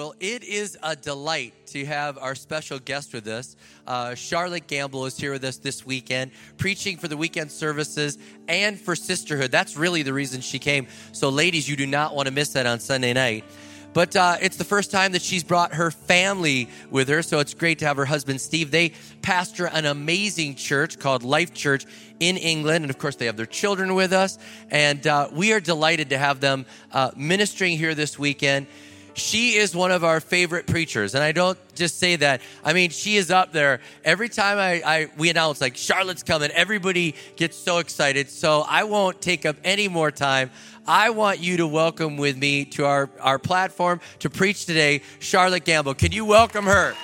Well, it is a delight to have our special guest with us. Uh, Charlotte Gambill is here with us this weekend, preaching for the weekend services and for sisterhood. That's really the reason she came. So, ladies, you do not want to miss that on Sunday night. But uh, it's the first time that she's brought her family with her, so it's great to have her husband Steve. They pastor an amazing church called Life Church in England, and of course, they have their children with us. And uh, we are delighted to have them uh, ministering here this weekend she is one of our favorite preachers. And i don't just say that. I mean she is up there. Every time I, I, we announce like charlotte's coming everybody gets so excited. So i won't take up any more time. I want you to welcome with me to our, our platform to preach today charlotte gambill. Can you welcome her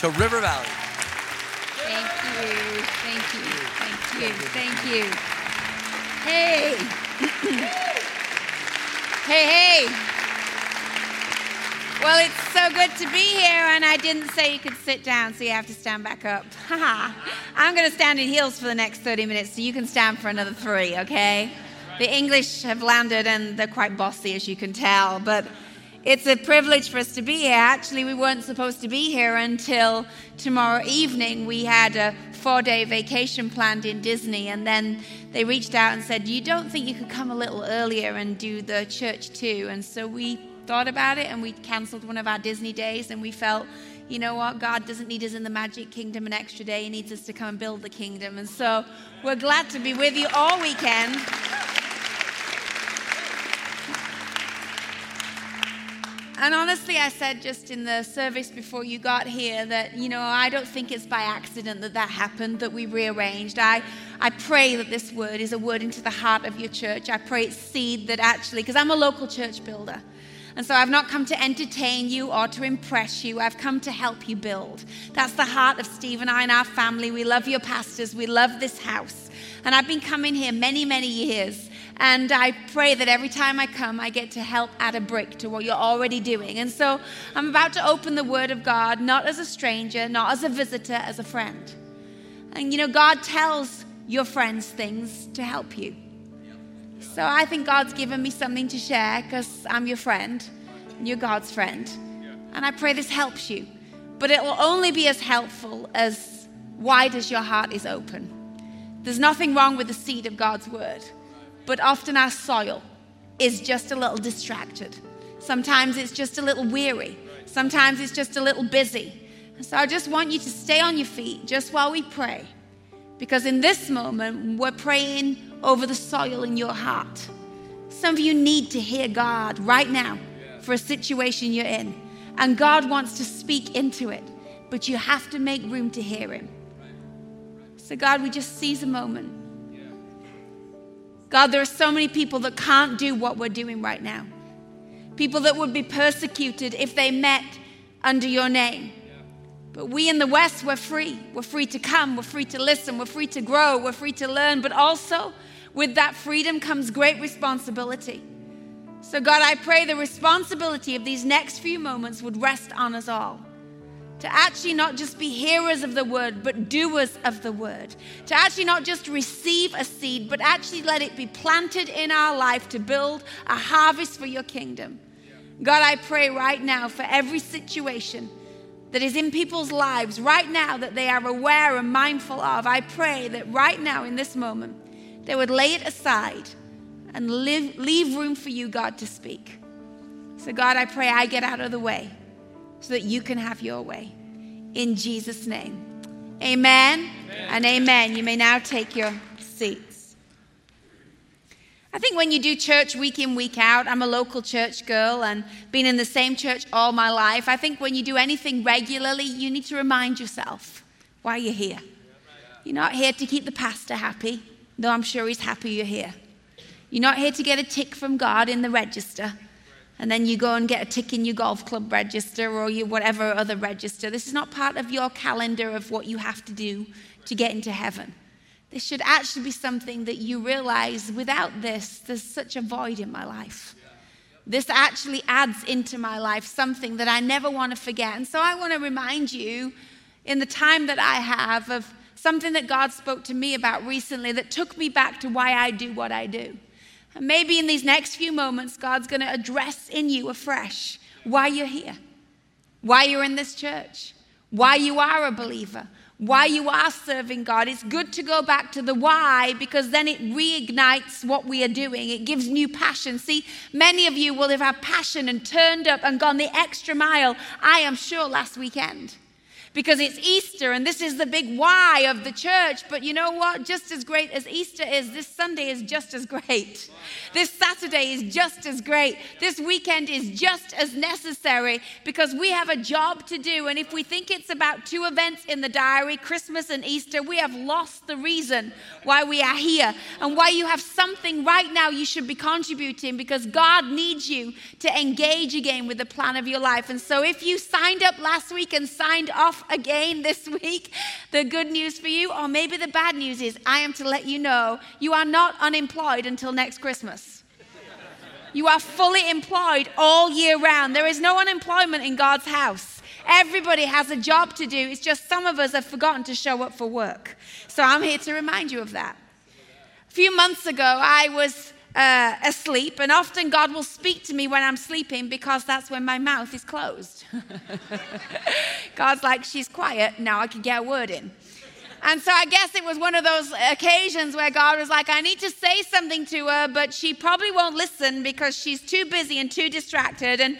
to river valley? Thank you. Thank you. Thank you. Thank you. Hey. Hey hey well, it's so good to be here, and I didn't say you could sit down, so you have to stand back up. Ha. I'm going to stand in heels for the next 30 minutes, so you can stand for another three, okay? The English have landed, and they're quite bossy, as you can tell, but it's a privilege for us to be here. Actually, we weren't supposed to be here until tomorrow evening. We had a four day vacation planned in Disney, and then they reached out and said, You don't think you could come a little earlier and do the church too? And so we thought about it and we canceled one of our Disney days and we felt, you know what, God doesn't need us in the magic kingdom an extra day. He needs us to come and build the kingdom. And so we're glad to be with you all weekend. And honestly, I said just in the service before you got here that, you know, I don't think it's by accident that that happened, that we rearranged. I, I pray that this word is a word into the heart of your church. I pray it's seed that actually, because I'm a local church builder. And so I've not come to entertain you or to impress you. I've come to help you build. That's the heart of Steve and I and our family. We love your pastors. We love this house. And I've been coming here many, many years. And I pray that every time I come, I get to help add a brick to what you're already doing. And so I'm about to open the Word of God, not as a stranger, not as a visitor, as a friend. And you know, God tells your friends things to help you. So I think God's given me something to share because I'm your friend, and you're God's friend. And I pray this helps you. But it will only be as helpful as wide as your heart is open. There's nothing wrong with the seed of God's word, but often our soil is just a little distracted. Sometimes it's just a little weary. Sometimes it's just a little busy. So I just want you to stay on your feet just while we pray. Because in this moment, we're praying over the soil in your heart. Some of you need to hear God right now for a situation you're in. And God wants to speak into it, but you have to make room to hear Him. So, God, we just seize a moment. God, there are so many people that can't do what we're doing right now. People that would be persecuted if they met under your name. But we in the West, we're free. We're free to come, we're free to listen, we're free to grow, we're free to learn, but also with that freedom comes great responsibility. So, God, I pray the responsibility of these next few moments would rest on us all. To actually not just be hearers of the word, but doers of the word. To actually not just receive a seed, but actually let it be planted in our life to build a harvest for your kingdom. God, I pray right now for every situation that is in people's lives right now that they are aware and mindful of. I pray that right now in this moment, they would lay it aside and live, leave room for you, God, to speak. So, God, I pray I get out of the way so that you can have your way. In Jesus' name. Amen, amen. and amen. You may now take your seats. I think when you do church week in, week out, I'm a local church girl and been in the same church all my life. I think when you do anything regularly, you need to remind yourself why you're here. You're not here to keep the pastor happy though I'm sure He's happy you're here. You're not here to get a tick from God in the register, and then you go and get a tick in your golf club register or your whatever other register. This is not part of your calendar of what you have to do to get into heaven. This should actually be something that you realize without this, there's such a void in my life. This actually adds into my life something that I never want to forget. And so I want to remind you in the time that I have of something that God spoke to me about recently that took me back to why I do what I do. And maybe in these next few moments, God's going to address in you afresh why you're here, why you're in this church, why you are a believer, why you are serving God. It's good to go back to the why because then it reignites what we are doing. It gives new passion. See, many of you will have had passion and turned up and gone the extra mile, I am sure, last weekend because it's Easter and this is the big why of the church. But you know what? Just as great as Easter is, this Sunday is just as great. This Saturday is just as great. This weekend is just as necessary because we have a job to do. And if we think it's about two events in the diary, Christmas and Easter, we have lost the reason why we are here and why you have something right now you should be contributing because God needs you to engage again with the plan of your life. And so if you signed up last week and signed off again this week. The good news for you, or maybe the bad news is, I am to let you know you are not unemployed until next Christmas. You are fully employed all year round. There is no unemployment in God's house. Everybody has a job to do. It's just some of us have forgotten to show up for work. So I'm here to remind you of that. A few months ago, I was uh, asleep, and often God will speak to me when I'm sleeping because that's when my mouth is closed. God's like, she's quiet, now I can get a word in. And so I guess it was one of those occasions where God was like, I need to say something to her, but she probably won't listen because she's too busy and too distracted. And,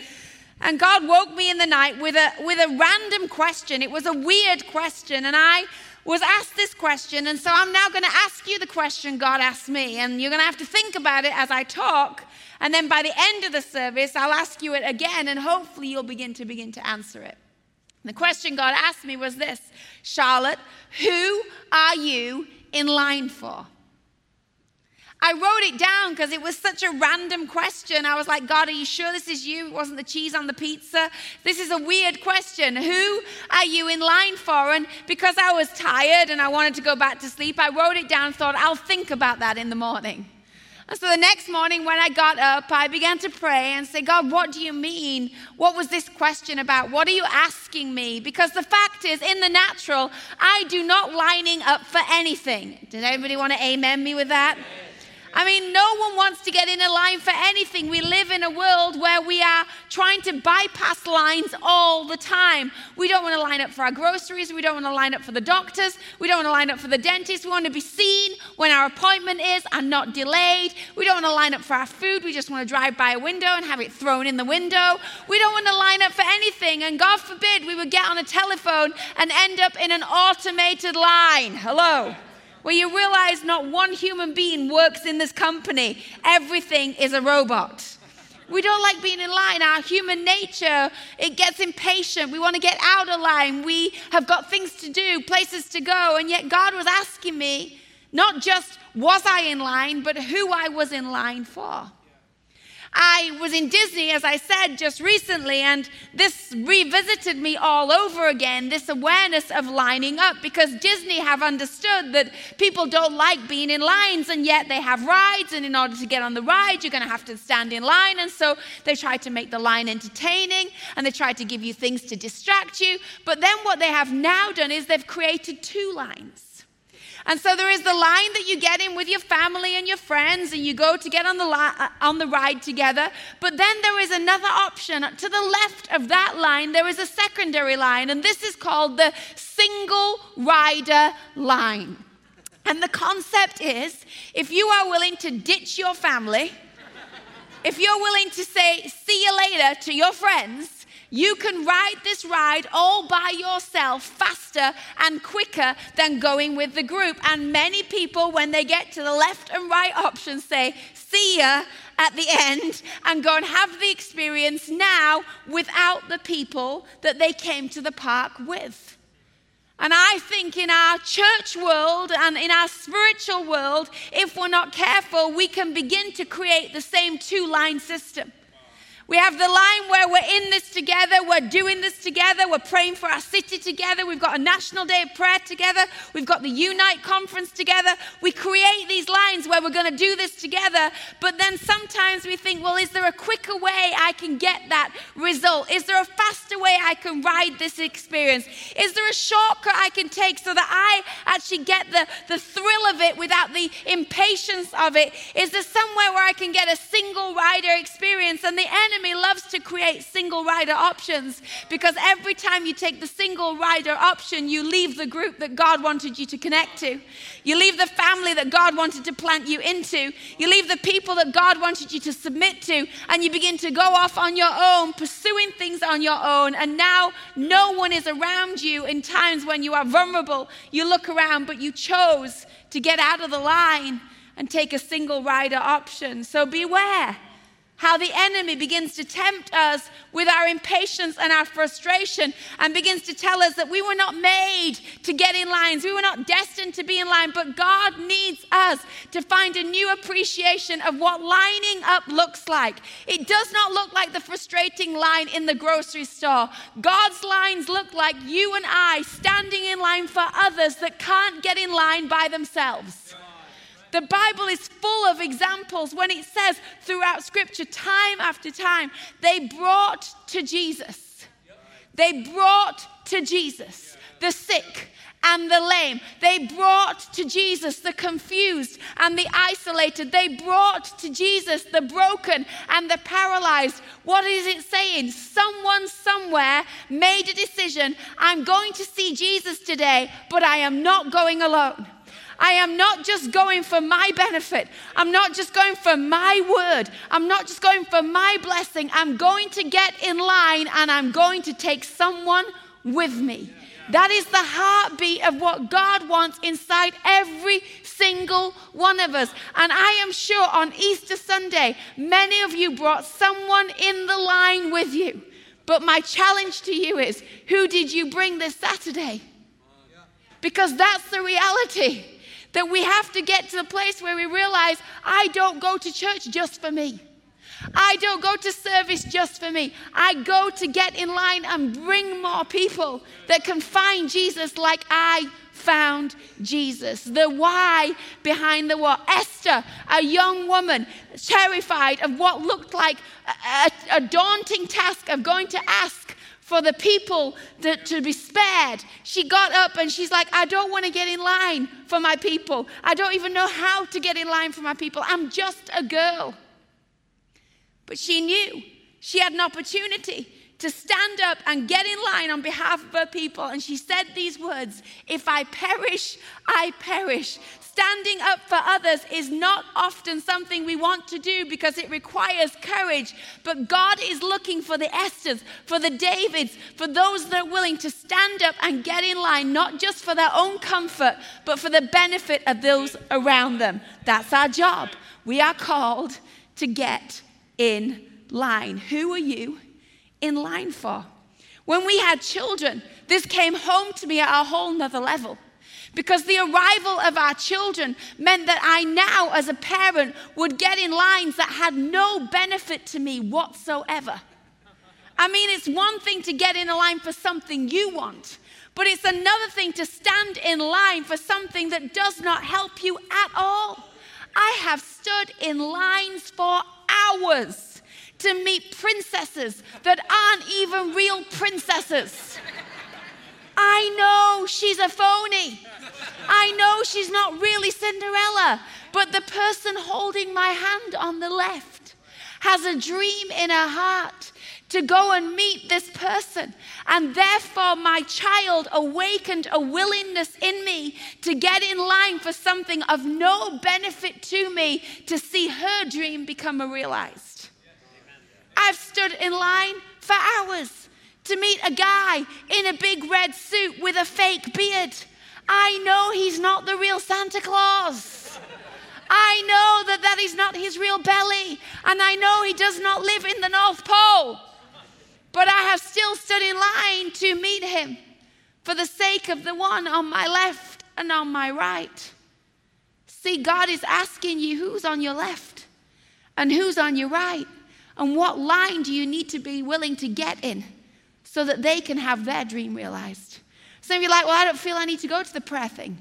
and God woke me in the night with a, with a random question. It was a weird question. And I was asked this question. And so I'm now going to ask you the question God asked me. And you're going to have to think about it as I talk. And then by the end of the service, I'll ask you it again. And hopefully you'll begin to begin to answer it. The question God asked me was this Charlotte, who are you in line for? I wrote it down because it was such a random question. I was like, God, are you sure this is you? It wasn't the cheese on the pizza. This is a weird question. Who are you in line for? And because I was tired and I wanted to go back to sleep, I wrote it down and thought, I'll think about that in the morning. And so the next morning, when I got up, I began to pray and say, God, what do you mean? What was this question about? What are you asking me? Because the fact is, in the natural, I do not lining up for anything. Did anybody want to amen me with that? I mean, no one wants to get in a line for anything. We live in a world where we are trying to bypass lines all the time. We don't want to line up for our groceries. We don't want to line up for the doctors. We don't want to line up for the dentist. We want to be seen when our appointment is and not delayed. We don't want to line up for our food. We just want to drive by a window and have it thrown in the window. We don't want to line up for anything. And God forbid we would get on a telephone and end up in an automated line. Hello where you realize not one human being works in this company, everything is a robot. We don't like being in line. Our human nature, it gets impatient. We want to get out of line. We have got things to do, places to go. And yet God was asking me not just was I in line, but who I was in line for. I was in Disney, as I said just recently, and this revisited me all over again this awareness of lining up because Disney have understood that people don't like being in lines, and yet they have rides, and in order to get on the ride, you're going to have to stand in line. And so they try to make the line entertaining and they try to give you things to distract you. But then what they have now done is they've created two lines. And so there is the line that you get in with your family and your friends, and you go to get on the, li- uh, on the ride together. But then there is another option. To the left of that line, there is a secondary line, and this is called the single rider line. And the concept is if you are willing to ditch your family, if you're willing to say, see you later to your friends, you can ride this ride all by yourself faster and quicker than going with the group. And many people, when they get to the left and right options, say, See ya at the end, and go and have the experience now without the people that they came to the park with. And I think in our church world and in our spiritual world, if we're not careful, we can begin to create the same two line system We have the line where we're in this together, we're doing this together, we're praying for our city together, we've got a national day of prayer together, we've got the Unite conference together. We create these lines where we're going to do this together, but then sometimes we think, well, is there a quicker way I can get that result? Is there a faster way I can ride this experience? Is there a shortcut I can take so that I actually get the, the thrill of it without the impatience of it? Is there somewhere where I can get a single rider experience? And the enemy enemy loves to create single rider options because every time you take the single rider option, you leave the group that God wanted you to connect to. You leave the family that God wanted to plant you into. You leave the people that God wanted you to submit to, and you begin to go off on your own, pursuing things on your own. And now no one is around you in times when you are vulnerable. You look around, but you chose to get out of the line and take a single rider option. So beware how the enemy begins to tempt us with our impatience and our frustration and begins to tell us that we were not made to get in lines. We were not destined to be in line, but God needs us to find a new appreciation of what lining up looks like. It does not look like the frustrating line in the grocery store. God's lines look like you and I standing in line for others that can't get in line by themselves. The Bible is full of examples when it says throughout Scripture, time after time, they brought to Jesus. They brought to Jesus the sick and the lame. They brought to Jesus the confused and the isolated. They brought to Jesus the broken and the paralyzed. What is it saying? Someone somewhere made a decision I'm going to see Jesus today, but I am not going alone. I am not just going for my benefit. I'm not just going for my word. I'm not just going for my blessing. I'm going to get in line and I'm going to take someone with me. That is the heartbeat of what God wants inside every single one of us. And I am sure on Easter Sunday, many of you brought someone in the line with you. But my challenge to you is who did you bring this Saturday? Because that's the reality. That we have to get to the place where we realize I don't go to church just for me. I don't go to service just for me. I go to get in line and bring more people that can find Jesus like I found Jesus. The why behind the what. Esther, a young woman, terrified of what looked like a, a, a daunting task of going to ask for the people to, to be spared. She got up and she's like, I don't want to get in line for my people. I don't even know how to get in line for my people. I'm just a girl. But she knew she had an opportunity to stand up and get in line on behalf of her people. And she said these words If I perish, I perish. Standing up for others is not often something we want to do because it requires courage. But God is looking for the Esthers, for the Davids, for those that are willing to stand up and get in line, not just for their own comfort, but for the benefit of those around them. That's our job. We are called to get in line. Who are you in line for? When we had children, this came home to me at a whole nother level. Because the arrival of our children meant that I now, as a parent, would get in lines that had no benefit to me whatsoever. I mean, it's one thing to get in a line for something you want, but it's another thing to stand in line for something that does not help you at all. I have stood in lines for hours to meet princesses that aren't even real princesses. I know she's a phony. I know she's not really Cinderella, but the person holding my hand on the left has a dream in her heart to go and meet this person. And therefore, my child awakened a willingness in me to get in line for something of no benefit to me to see her dream become realized. I've stood in line for hours to meet a guy in a big red suit with a fake beard. I know he's not the real Santa Claus. I know that that is not his real belly. And I know he does not live in the North Pole. But I have still stood in line to meet him for the sake of the one on my left and on my right. See, God is asking you who's on your left and who's on your right. And what line do you need to be willing to get in so that they can have their dream realized? Some of you are like, well, I don't feel I need to go to the prayer thing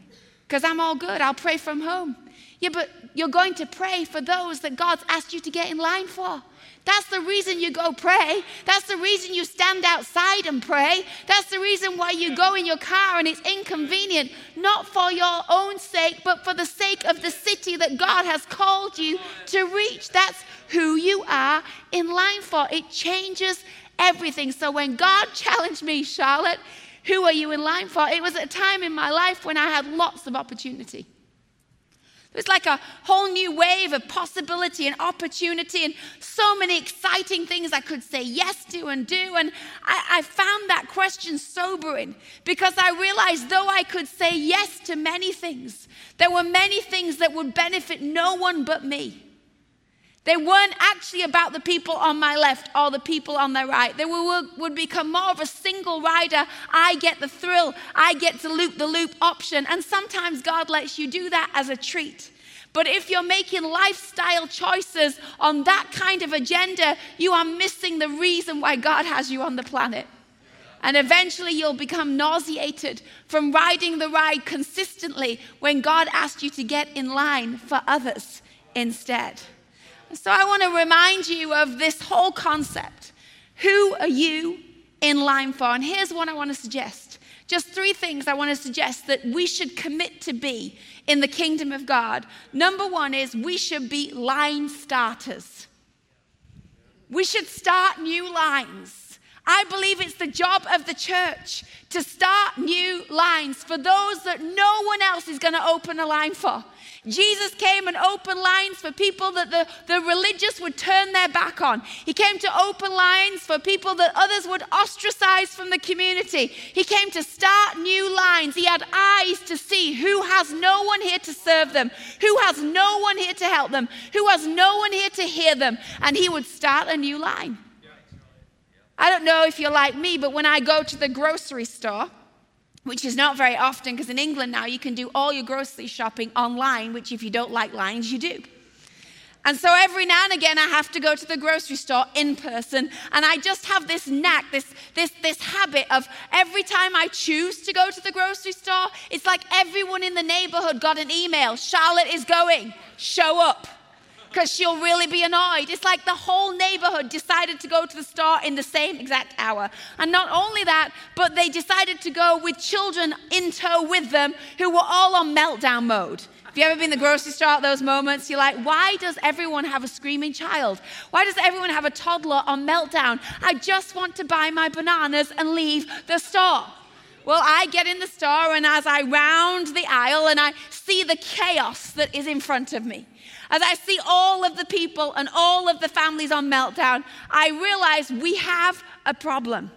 because I'm all good. I'll pray from home. Yeah, but you're going to pray for those that God's asked you to get in line for. That's the reason you go pray. That's the reason you stand outside and pray. That's the reason why you go in your car and it's inconvenient, not for your own sake, but for the sake of the city that God has called you to reach. That's who you are in line for. It changes everything. So when God challenged me, Charlotte, who are you in line for? It was a time in my life when I had lots of opportunity. It was like a whole new wave of possibility and opportunity, and so many exciting things I could say yes to and do. And I, I, found that question sobering because I realized though I could say yes to many things, there were many things that would benefit no one but me. They weren't actually about the people on my left or the people on the right. They would, would become more of a single rider. I get the thrill, I get to loop the loop option. And sometimes God lets you do that as a treat. But if you're making lifestyle choices on that kind of agenda, you are missing the reason why God has you on the planet. And eventually you'll become nauseated from riding the ride consistently when God asked you to get in line for others instead. So I want to remind you of this whole concept. Who are you in line for? And here's what I want to suggest. Just three things I want to suggest that we should commit to be in the kingdom of God. Number one is we should be line starters. We should start new lines. I believe it's the job of the church to start new lines for those that no one else is going to open a line for. Jesus came and opened lines for people that the, the religious would turn their back on. He came to open lines for people that others would ostracize from the community. He came to start new lines. He had eyes to see who has no one here to serve them, who has no one here to help them, who has no one here to hear them. And he would start a new line. I don't know if you're like me, but when I go to the grocery store, which is not very often because in England now you can do all your grocery shopping online, which if you don't like lines, you do. And so every now and again, I have to go to the grocery store in person. And I just have this knack, this, this, this habit of every time I choose to go to the grocery store, it's like everyone in the neighborhood got an email Charlotte is going, show up because she'll really be annoyed. It's like the whole neighborhood decided to go to the store in the same exact hour. And not only that, but they decided to go with children in tow with them who were all on meltdown mode. Have you ever been in the grocery store at those moments? You're like, why does everyone have a screaming child? Why does everyone have a toddler on meltdown? I just want to buy my bananas and leave the store. Well, I get in the store, and as I round the aisle and I see the chaos that is in front of me, as I see all of the people and all of the families on meltdown, I realize we have a problem.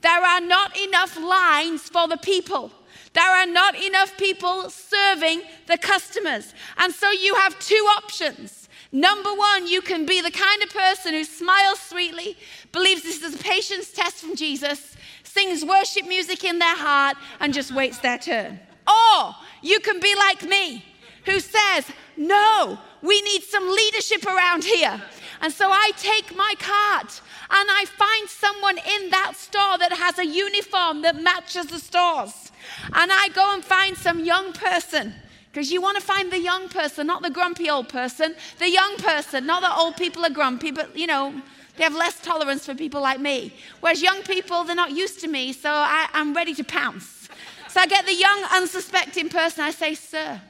There are not enough lines for the people. There are not enough people serving the customers. And so you have two options. Number one, you can be the kind of person who smiles sweetly, believes this is a patience test from Jesus, sings worship music in their heart, and just waits their turn. Or you can be like me, who says, No, we need some leadership around here. And so I take my cart and I find someone in that store that has a uniform that matches the stores. And I go and find some young person. Because you want to find the young person, not the grumpy old person. The young person, not that old people are grumpy, but you know, they have less tolerance for people like me. Whereas young people, they're not used to me, so I, am ready to pounce. So I get the young, unsuspecting person. I say, Sir,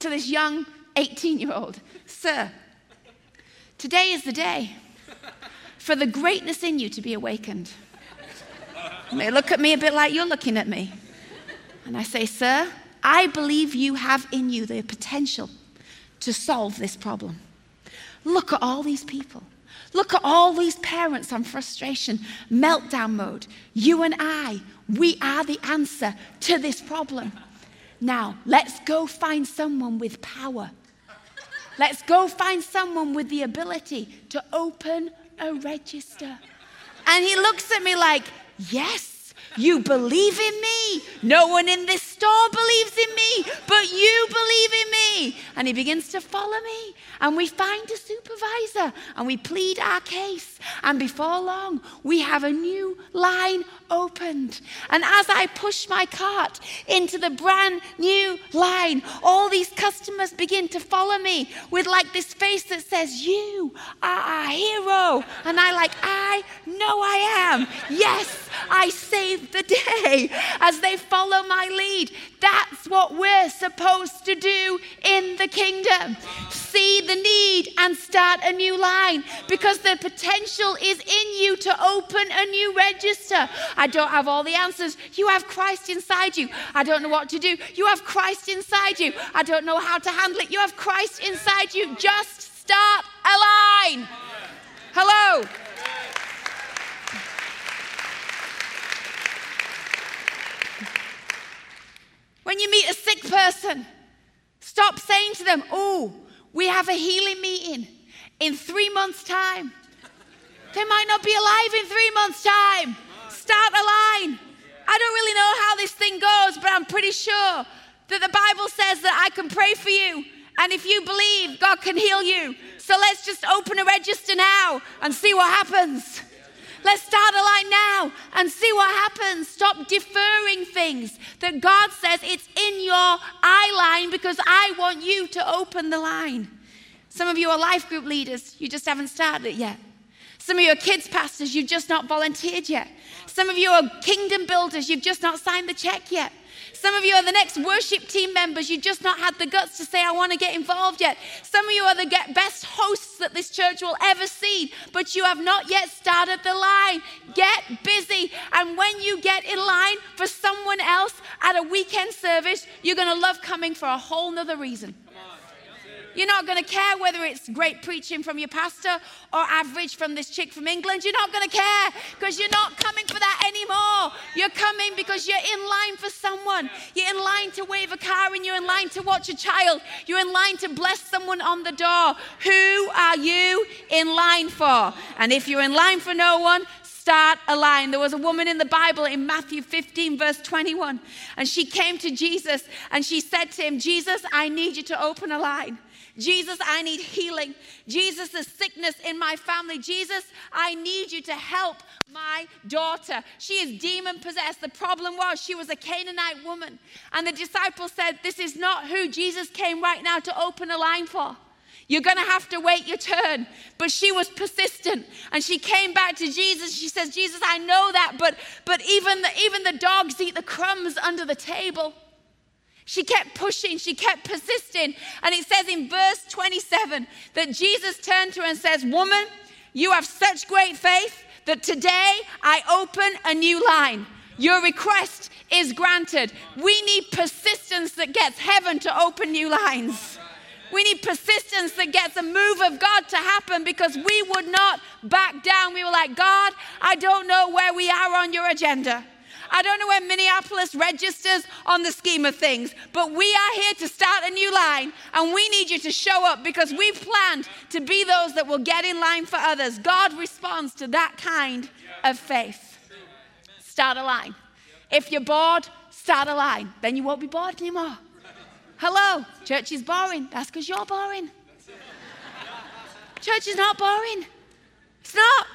to this young 18 year old, Sir, today is the day for the greatness in you to be awakened. They look at me a bit like you're looking at me. And I say, Sir, I believe you have in you the potential to solve this problem. Look at all these people. Look at all these parents on frustration, meltdown mode. You and I, we are the answer to this problem. Now, let's go find someone with power. Let's go find someone with the ability to open a register. And he looks at me like, Yes, you believe in me. No one in this door believes in me, but you believe in me. And he begins to follow me. And we find a supervisor and we plead our case. And before long, we have a new line opened. And as I push my cart into the brand new line, all these customers begin to follow me with like this face that says, You are our hero. And I like, I know I am. Yes, I saved the day as they follow my lead. That's what we're supposed to do in the kingdom. See the need and start a new line because the potential is in you to open a new register. I don't have all the answers. You have Christ inside you. I don't know what to do. You have Christ inside you. I don't know how to handle it. You have Christ inside you. Just start a line. Hello. When you meet a sick person, stop saying to them, Oh, we have a healing meeting in three months' time. They might not be alive in three months' time. Start a line. I don't really know how this thing goes, but I'm pretty sure that the Bible says that I can pray for you. And if you believe, God can heal you. So let's just open a register now and see what happens. Let's start a line now and see what happens. Stop deferring things that God says it's in your eye line because I want you to open the line. Some of you are life group leaders, you just haven't started it yet. Some of you are kids pastors, you've just not volunteered yet. Some of you are kingdom builders, you've just not signed the check yet. Some of you are the next worship team members. You've just not had the guts to say, I want to get involved yet. Some of you are the best hosts that this church will ever see, but you have not yet started the line. Get busy. And when you get in line for someone else at a weekend service, you're going to love coming for a whole nother reason. You're not going to care whether it's great preaching from your pastor or average from this chick from England. You're not going to care because you're not coming for that anymore. You're coming because you're in line for someone. You're in line to wave a car and you're in line to watch a child. You're in line to bless someone on the door. Who are you in line for? And if you're in line for no one, start a line. There was a woman in the Bible in Matthew 15, verse 21, and she came to Jesus and she said to him, Jesus, I need you to open a line. Jesus, I need healing. Jesus, the sickness in my family. Jesus, I need you to help my daughter. She is demon possessed. The problem was she was a Canaanite woman. And the disciples said, This is not who Jesus came right now to open a line for. You're going to have to wait your turn. But she was persistent and she came back to Jesus. She says, Jesus, I know that, but, but even, the, even the dogs eat the crumbs under the table. She kept pushing, she kept persisting. And it says in verse 27 that Jesus turned to her and says, Woman, you have such great faith that today I open a new line. Your request is granted. We need persistence that gets heaven to open new lines. We need persistence that gets a move of God to happen because we would not back down. We were like, God, I don't know where we are on your agenda. I don't know where Minneapolis registers on the scheme of things, but we are here to start a new line and we need you to show up because we've planned to be those that will get in line for others. God responds to that kind of faith. Start a line. If you're bored, start a line. Then you won't be bored anymore. Hello, church is boring. That's because you're boring. Church is not boring. It's not.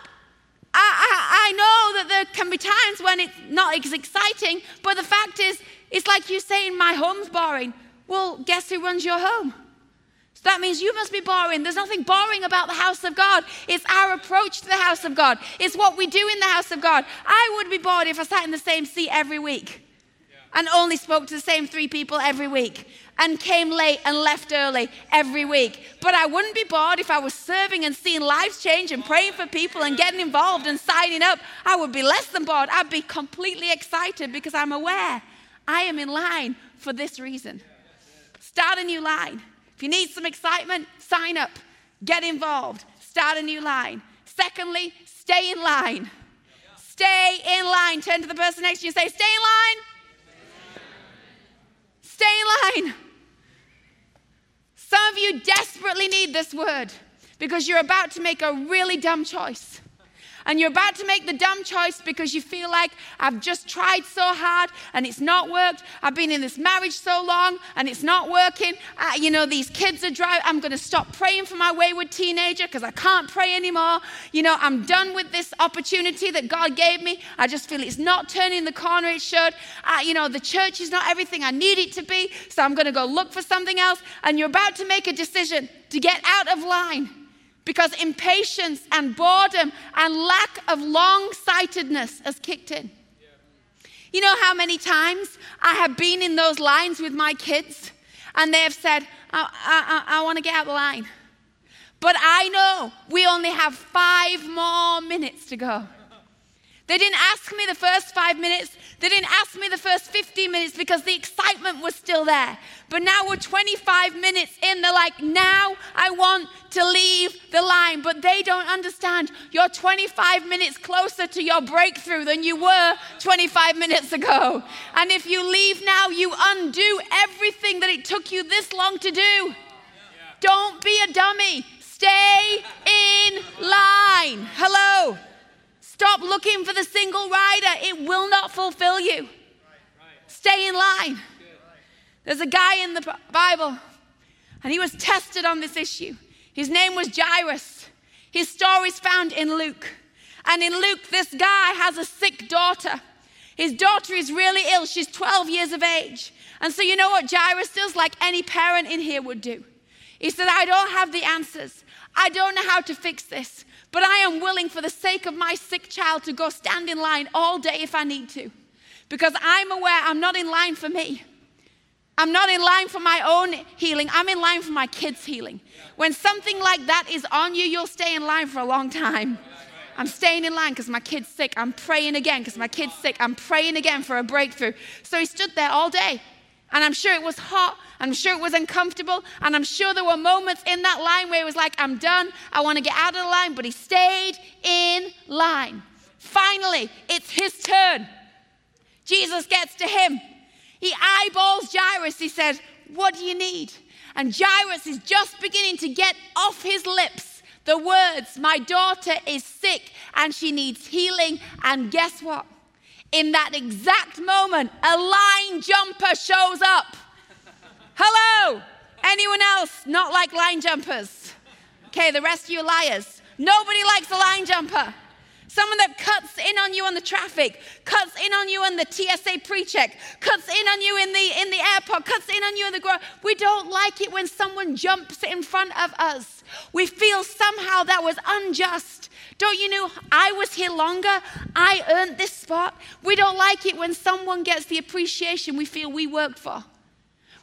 I, I, I know that there can be times when it's not as exciting, but the fact is, it's like you saying, My home's boring. Well, guess who runs your home? So that means you must be boring. There's nothing boring about the house of God. It's our approach to the house of God, it's what we do in the house of God. I would be bored if I sat in the same seat every week and only spoke to the same three people every week and came late and left early every week. But I wouldn't be bored if I was serving and seeing lives change and praying for people and getting involved and signing up. I would be less than bored. I'd be completely excited because I'm aware I am in line for this reason. Start a new line. If you need some excitement, sign up, get involved, start a new line. Secondly, stay in line. Stay in line. Turn to the person next to you and say, Stay in line. Stay in line. Some of you desperately need this word because you're about to make a really dumb choice. And you're about to make the dumb choice because you feel like I've just tried so hard and it's not worked. I've been in this marriage so long and it's not working. Uh, you know, these kids are driving. I'm going to stop praying for my wayward teenager because I can't pray anymore. You know, I'm done with this opportunity that God gave me. I just feel it's not turning the corner it should. Uh, you know, the church is not everything I need it to be, so I'm going to go look for something else. And you're about to make a decision to get out of line because impatience and boredom and lack of long sightedness has kicked in. You know how many times I have been in those lines with my kids and they have said, I, I, I, want to get out the line. But I know we only have five more minutes to go. They didn't ask me the first five minutes. They didn't ask me the first 15 minutes because the excitement was still there. But now we're 25 minutes in. They're like, now I want to leave the line. But they don't understand. You're 25 minutes closer to your breakthrough than you were 25 minutes ago. And if you leave now, you undo everything that it took you this long to do. Don't be a dummy. Stay in line. Hello. Stop looking for the single rider, it will not fulfill you. Stay in line. There's a guy in the Bible, and he was tested on this issue. His name was Jairus. His story is found in Luke. And in Luke, this guy has a sick daughter. His daughter is really ill. She's 12 years of age. And so, you know what Jairus does, like any parent in here would do? He said, I don't have the answers. I don't know how to fix this. But I am willing, for the sake of my sick child, to go stand in line all day if I need to. Because I'm aware I'm not in line for me. I'm not in line for my own healing. I'm in line for my kids' healing. When something like that is on you, you'll stay in line for a long time. I'm staying in line because my kid's sick. I'm praying again because my kid's sick. I'm praying again for a breakthrough. So he stood there all day. And I'm sure it was hot. I'm sure it was uncomfortable. And I'm sure there were moments in that line where he was like, I'm done. I want to get out of the line. But he stayed in line. Finally, it's his turn. Jesus gets to him. He eyeballs Jairus. He says, What do you need? And Jairus is just beginning to get off his lips the words, My daughter is sick and she needs healing. And guess what? In that exact moment, a line jumper shows up. Hello? Anyone else not like line jumpers? Okay, the rest of you liars. Nobody likes a line jumper. Someone that cuts in on you on the traffic, cuts in on you on the TSA pre-check, cuts in on you in the in the airport, cuts in on you in the ground. We don't like it when someone jumps in front of us. We feel somehow that was unjust. Don't you know I was here longer? I earned this spot. We don't like it when someone gets the appreciation we feel we worked for.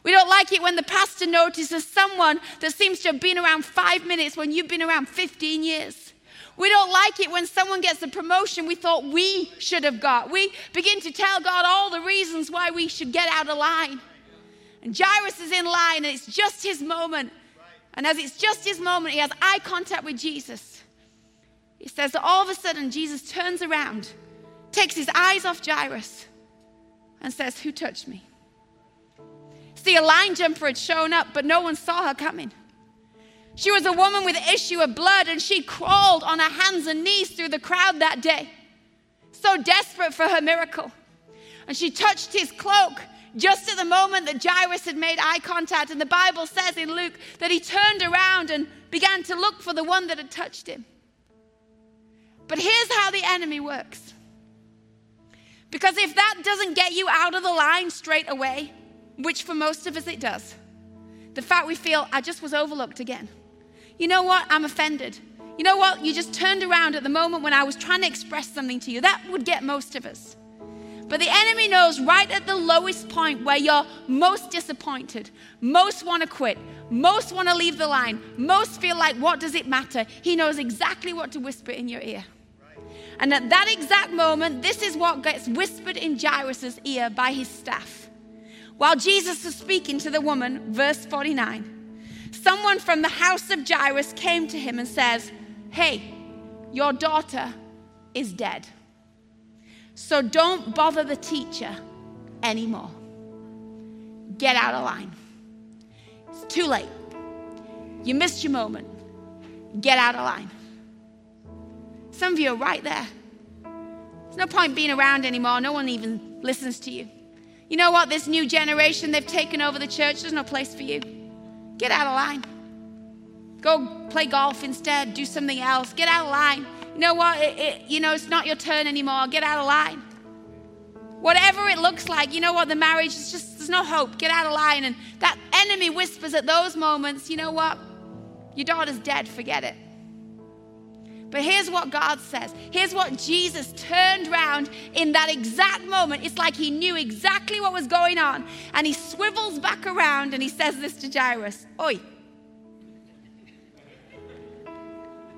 We don't like it when the pastor notices someone that seems to have been around five minutes when you've been around 15 years. We don't like it when someone gets the promotion we thought we should have got. We begin to tell God all the reasons why we should get out of line. And Jairus is in line, and it's just his moment. And as it's just his moment, he has eye contact with Jesus. It says that all of a sudden Jesus turns around, takes his eyes off Jairus, and says, Who touched me? See, a line jumper had shown up, but no one saw her coming. She was a woman with issue of blood, and she crawled on her hands and knees through the crowd that day, so desperate for her miracle. And she touched his cloak just at the moment that Jairus had made eye contact. And the Bible says in Luke that he turned around and began to look for the one that had touched him. But here's how the enemy works. Because if that doesn't get you out of the line straight away, which for most of us it does, the fact we feel, I just was overlooked again. You know what? I'm offended. You know what? You just turned around at the moment when I was trying to express something to you. That would get most of us. But the enemy knows right at the lowest point where you're most disappointed, most want to quit, most want to leave the line, most feel like, what does it matter? He knows exactly what to whisper in your ear. And at that exact moment, this is what gets whispered in Jairus' ear by his staff. While Jesus was speaking to the woman, verse 49, someone from the house of Jairus came to him and says, Hey, your daughter is dead. So don't bother the teacher anymore. Get out of line. It's too late. You missed your moment. Get out of line. Some of you are right there. There's no point being around anymore. No one even listens to you. You know what? This new generation, they've taken over the church. There's no place for you. Get out of line. Go play golf instead. Do something else. Get out of line. You know what? It, it, you know, it's not your turn anymore. Get out of line. Whatever it looks like, you know what? The marriage is just, there's no hope. Get out of line. And that enemy whispers at those moments, you know what? Your daughter's dead. Forget it. But here's what God says. Here's what Jesus turned around in that exact moment. It's like he knew exactly what was going on. And he swivels back around and he says this to Jairus Oi,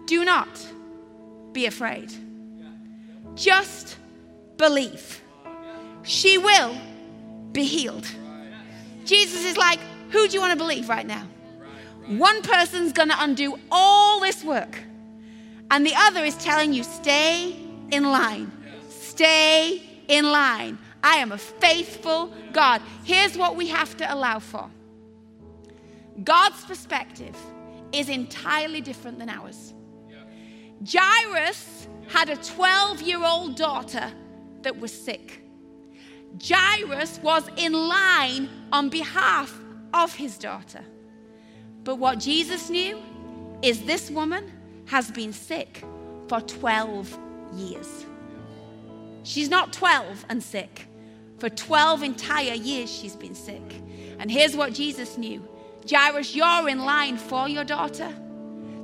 do not be afraid. Just believe. She will be healed. Jesus is like, who do you want to believe right now? One person's going to undo all this work and the other is telling you, stay in line. Stay in line. I am a faithful God. Here's what we have to allow for God's perspective is entirely different than ours. Jairus had a 12 year old daughter that was sick. Jairus was in line on behalf of his daughter. But what Jesus knew is this woman has been sick for 12 years. She's not 12 and sick. For 12 entire years, she's been sick. And here's what Jesus knew Jairus, you're in line for your daughter.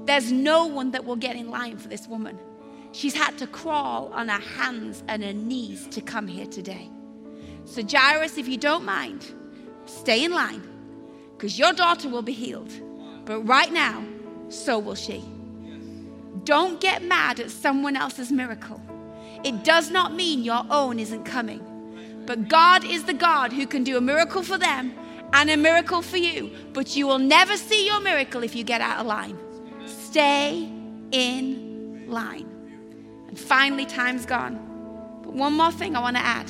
There's no one that will get in line for this woman. She's had to crawl on her hands and her knees to come here today. So, Jairus, if you don't mind, stay in line because your daughter will be healed. But right now, so will she. Don't get mad at someone else's miracle. It does not mean your own isn't coming. But God is the God who can do a miracle for them and a miracle for you. But you will never see your miracle if you get out of line. Stay in line. And finally, time's gone. But one more thing I want to add.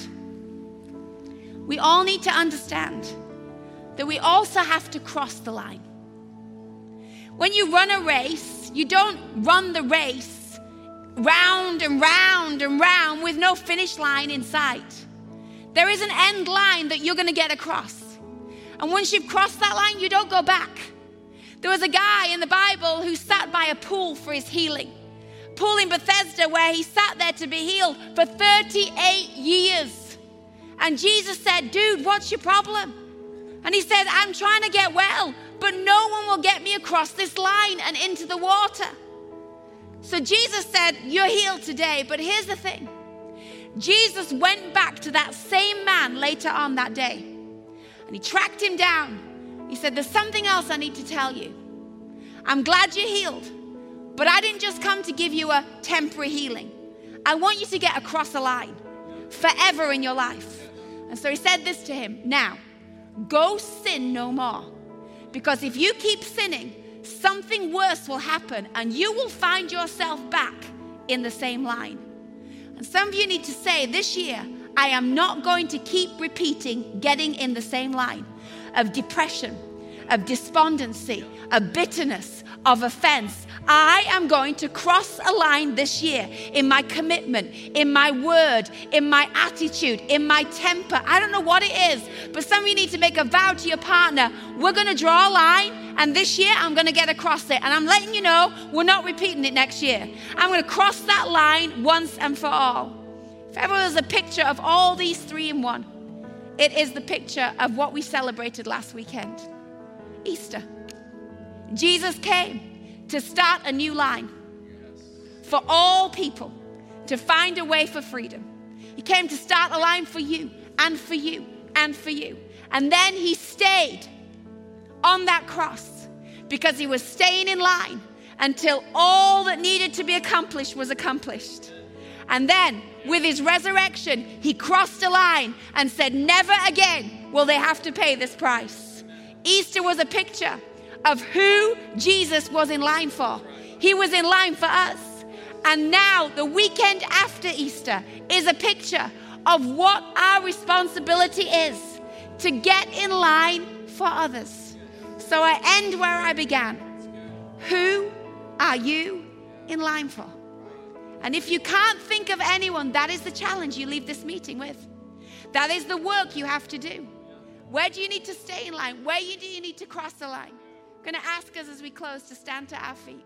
We all need to understand that we also have to cross the line. When you run a race, you don't run the race round and round and round with no finish line in sight. There is an end line that you're going to get across. And once you've crossed that line, you don't go back. There was a guy in the Bible who sat by a pool for his healing. Pool in Bethesda where he sat there to be healed for 38 years. And Jesus said, Dude, what's your problem? And he said, I'm trying to get well but no one will get me across this line and into the water. So Jesus said, You're healed today. But here's the thing Jesus went back to that same man later on that day and he tracked him down. He said, There's something else I need to tell you. I'm glad you're healed, but I didn't just come to give you a temporary healing. I want you to get across the line forever in your life. And so he said this to him Now, go sin no more. Because if you keep sinning, something worse will happen and you will find yourself back in the same line. And some of you need to say this year, I am not going to keep repeating getting in the same line of depression, of despondency, of bitterness, of offense. I am going to cross a line this year in my commitment, in my word, in my attitude, in my temper. I don't know what it is, but some of you need to make a vow to your partner. We're going to draw a line, and this year I'm going to get across it. And I'm letting you know we're not repeating it next year. I'm going to cross that line once and for all. If ever there's a picture of all these three in one, it is the picture of what we celebrated last weekend Easter. Jesus came to start a new line for all people to find a way for freedom. He came to start a line for you and for you and for you. And then he stayed on that cross because he was staying in line until all that needed to be accomplished was accomplished. And then, with his resurrection, he crossed a line and said, Never again will they have to pay this price. Easter was a picture of who Jesus was in line for. He was in line for us. And now, the weekend after Easter is a picture of what our responsibility is to get in line for others. So I end where I began. Who are you in line for? And if you can't think of anyone, that is the challenge you leave this meeting with. That is the work you have to do. Where do you need to stay in line? Where do you need to cross the line? Going to ask us as we close to stand to our feet.